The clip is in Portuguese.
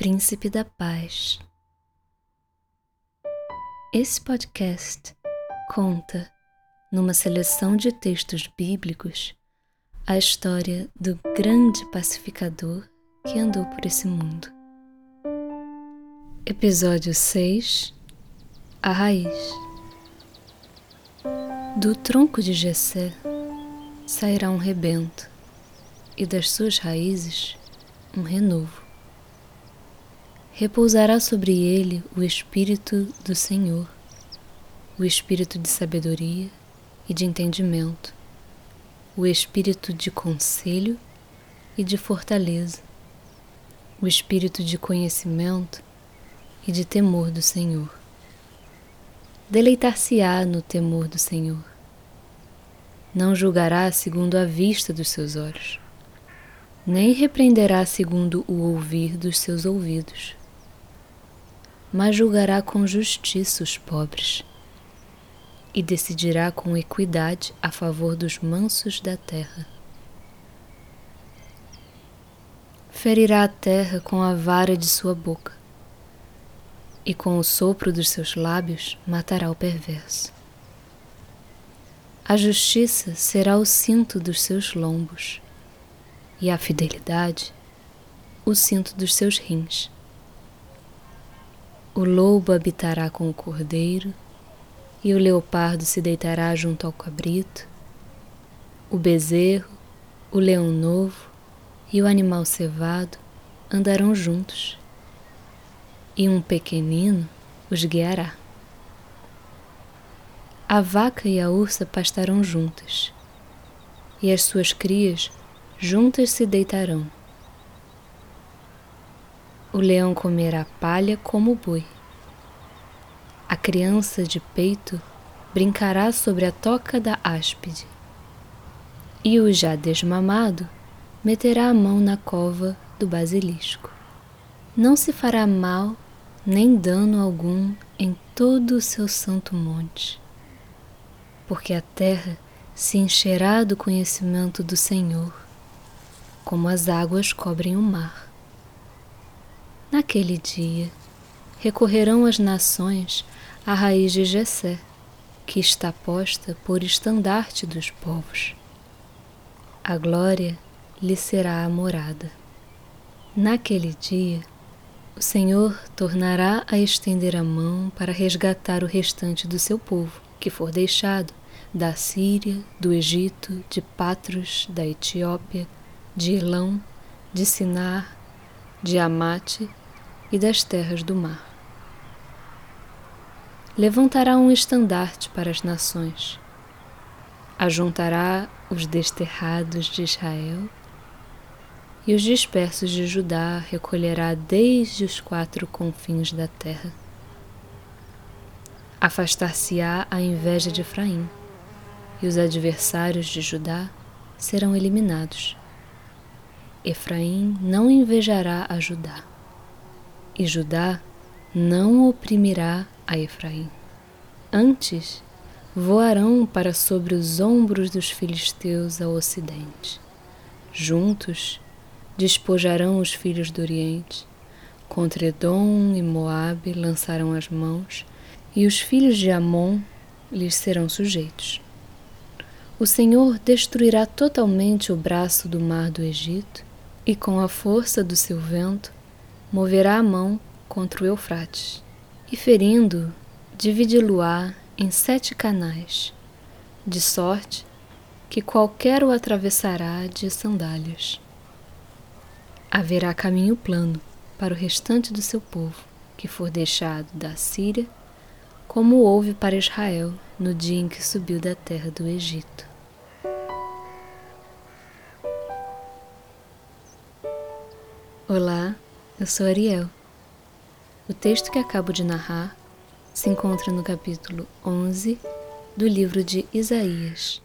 Príncipe da Paz. Esse podcast conta, numa seleção de textos bíblicos, a história do grande pacificador que andou por esse mundo. Episódio 6 A Raiz Do tronco de Jessé sairá um rebento, e das suas raízes um renovo. Repousará sobre ele o Espírito do Senhor, o Espírito de sabedoria e de entendimento, o Espírito de conselho e de fortaleza, o Espírito de conhecimento e de temor do Senhor. Deleitar-se-á no temor do Senhor. Não julgará segundo a vista dos seus olhos nem repreenderá segundo o ouvir dos seus ouvidos, mas julgará com justiça os pobres e decidirá com equidade a favor dos mansos da terra. Ferirá a terra com a vara de sua boca, e com o sopro dos seus lábios matará o perverso. A justiça será o cinto dos seus lombos e a fidelidade o cinto dos seus rins. O lobo habitará com o cordeiro, e o leopardo se deitará junto ao cabrito, o bezerro, o leão novo e o animal cevado andarão juntos, e um pequenino os guiará. A vaca e a ursa pastarão juntas, e as suas crias juntas se deitarão. O leão comerá palha como o boi. A criança de peito brincará sobre a toca da áspide. E o já desmamado meterá a mão na cova do basilisco. Não se fará mal nem dano algum em todo o seu santo monte, porque a terra se encherá do conhecimento do Senhor como as águas cobrem o mar. Naquele dia, recorrerão as nações à raiz de Jessé, que está posta por estandarte dos povos. A glória lhe será a morada. Naquele dia, o Senhor tornará a estender a mão para resgatar o restante do seu povo, que for deixado da Síria, do Egito, de Patros, da Etiópia, de Elão, de Sinar, de Amate e das terras do mar. Levantará um estandarte para as nações, ajuntará os desterrados de Israel e os dispersos de Judá recolherá desde os quatro confins da terra. Afastar-se-á a inveja de Efraim, e os adversários de Judá serão eliminados. Efraim não invejará a Judá, e Judá não oprimirá a Efraim. Antes, voarão para sobre os ombros dos filisteus ao ocidente. Juntos, despojarão os filhos do Oriente. Contra Edom e Moabe lançarão as mãos, e os filhos de Amon lhes serão sujeitos. O Senhor destruirá totalmente o braço do mar do Egito e com a força do seu vento moverá a mão contra o Eufrates, e ferindo, dividi-lo-á em sete canais, de sorte que qualquer o atravessará de sandálias. Haverá caminho plano para o restante do seu povo, que for deixado da Síria, como houve para Israel no dia em que subiu da terra do Egito. Eu sou Ariel. O texto que acabo de narrar se encontra no capítulo 11 do livro de Isaías.